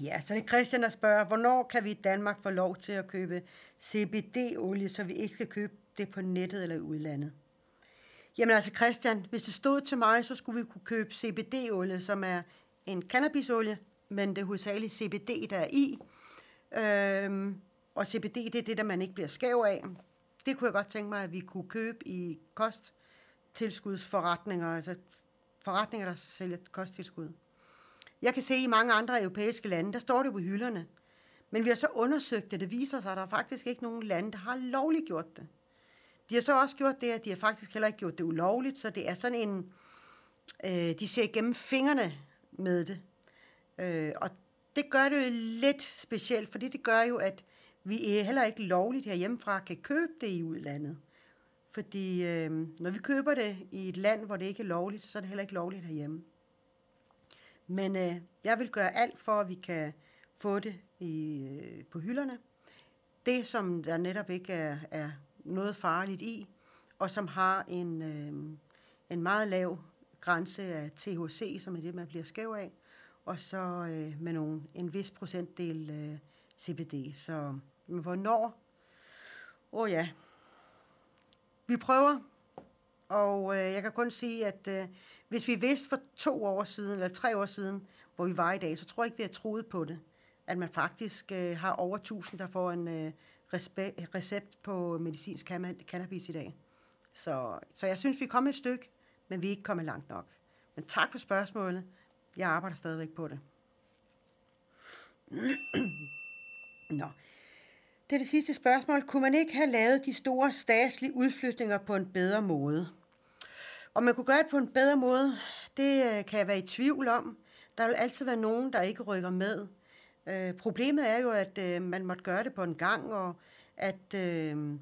ja, så det er Christian, der spørger, hvornår kan vi i Danmark få lov til at købe CBD-olie, så vi ikke skal købe det på nettet eller i udlandet? Jamen altså Christian, hvis det stod til mig, så skulle vi kunne købe CBD-olie, som er en cannabisolie, men det er hovedsageligt CBD, der er i. Øhm, og CBD, det er det, der man ikke bliver skæv af. Det kunne jeg godt tænke mig, at vi kunne købe i kosttilskudsforretninger, altså forretninger, der sælger kosttilskud. Jeg kan se i mange andre europæiske lande, der står det på hylderne. Men vi har så undersøgt det. Det viser sig, at der er faktisk ikke nogen lande, der har lovligt gjort det. De har så også gjort det, at de har faktisk heller ikke gjort det ulovligt, så det er sådan en... Øh, de ser igennem fingrene med det. Øh, og det gør det jo lidt specielt, fordi det gør jo, at vi er heller ikke lovligt herhjemmefra kan købe det i udlandet. Fordi øh, når vi køber det i et land, hvor det ikke er lovligt, så er det heller ikke lovligt herhjemme. Men øh, jeg vil gøre alt for, at vi kan få det i, øh, på hylderne. Det, som der netop ikke er, er noget farligt i, og som har en, øh, en meget lav grænse af THC, som er det, man bliver skæv af, og så øh, med nogle, en vis procentdel øh, CBD. Så men hvornår? Åh oh, ja. Vi prøver, og øh, jeg kan kun sige, at øh, hvis vi vidste for to år siden, eller tre år siden, hvor vi var i dag, så tror jeg ikke, vi har troet på det. At man faktisk øh, har over 1000, der får en øh, recept på medicinsk cannabis i dag. Så, så jeg synes, vi er kommet et stykke, men vi er ikke kommet langt nok. Men tak for spørgsmålet. Jeg arbejder stadigvæk på det. Nå. Det er det sidste spørgsmål. Kunne man ikke have lavet de store statslige udflytninger på en bedre måde? Og man kunne gøre det på en bedre måde, det øh, kan jeg være i tvivl om. Der vil altid være nogen, der ikke rykker med. Øh, problemet er jo, at øh, man måtte gøre det på en gang, og at, øh,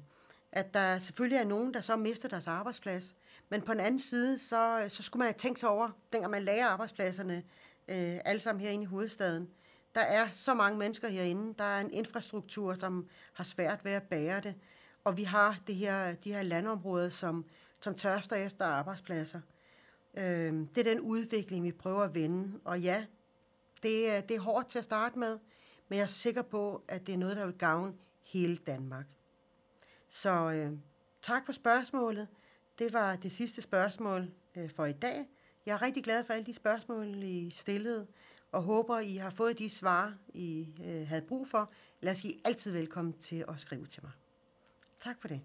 at der selvfølgelig er nogen, der så mister deres arbejdsplads. Men på den anden side, så, øh, så skulle man have tænkt sig over, dengang man lagde arbejdspladserne, øh, alle sammen herinde i hovedstaden. Der er så mange mennesker herinde. Der er en infrastruktur, som har svært ved at bære det. Og vi har det her, de her landområder, som, som tørster efter arbejdspladser. Øh, det er den udvikling, vi prøver at vende. Og ja, det er, det er hårdt til at starte med, men jeg er sikker på, at det er noget, der vil gavne hele Danmark. Så øh, tak for spørgsmålet. Det var det sidste spørgsmål øh, for i dag. Jeg er rigtig glad for alle de spørgsmål, I stillede, og håber, I har fået de svar, I øh, havde brug for. Lad I er altid velkommen til at skrive til mig. Tak for det.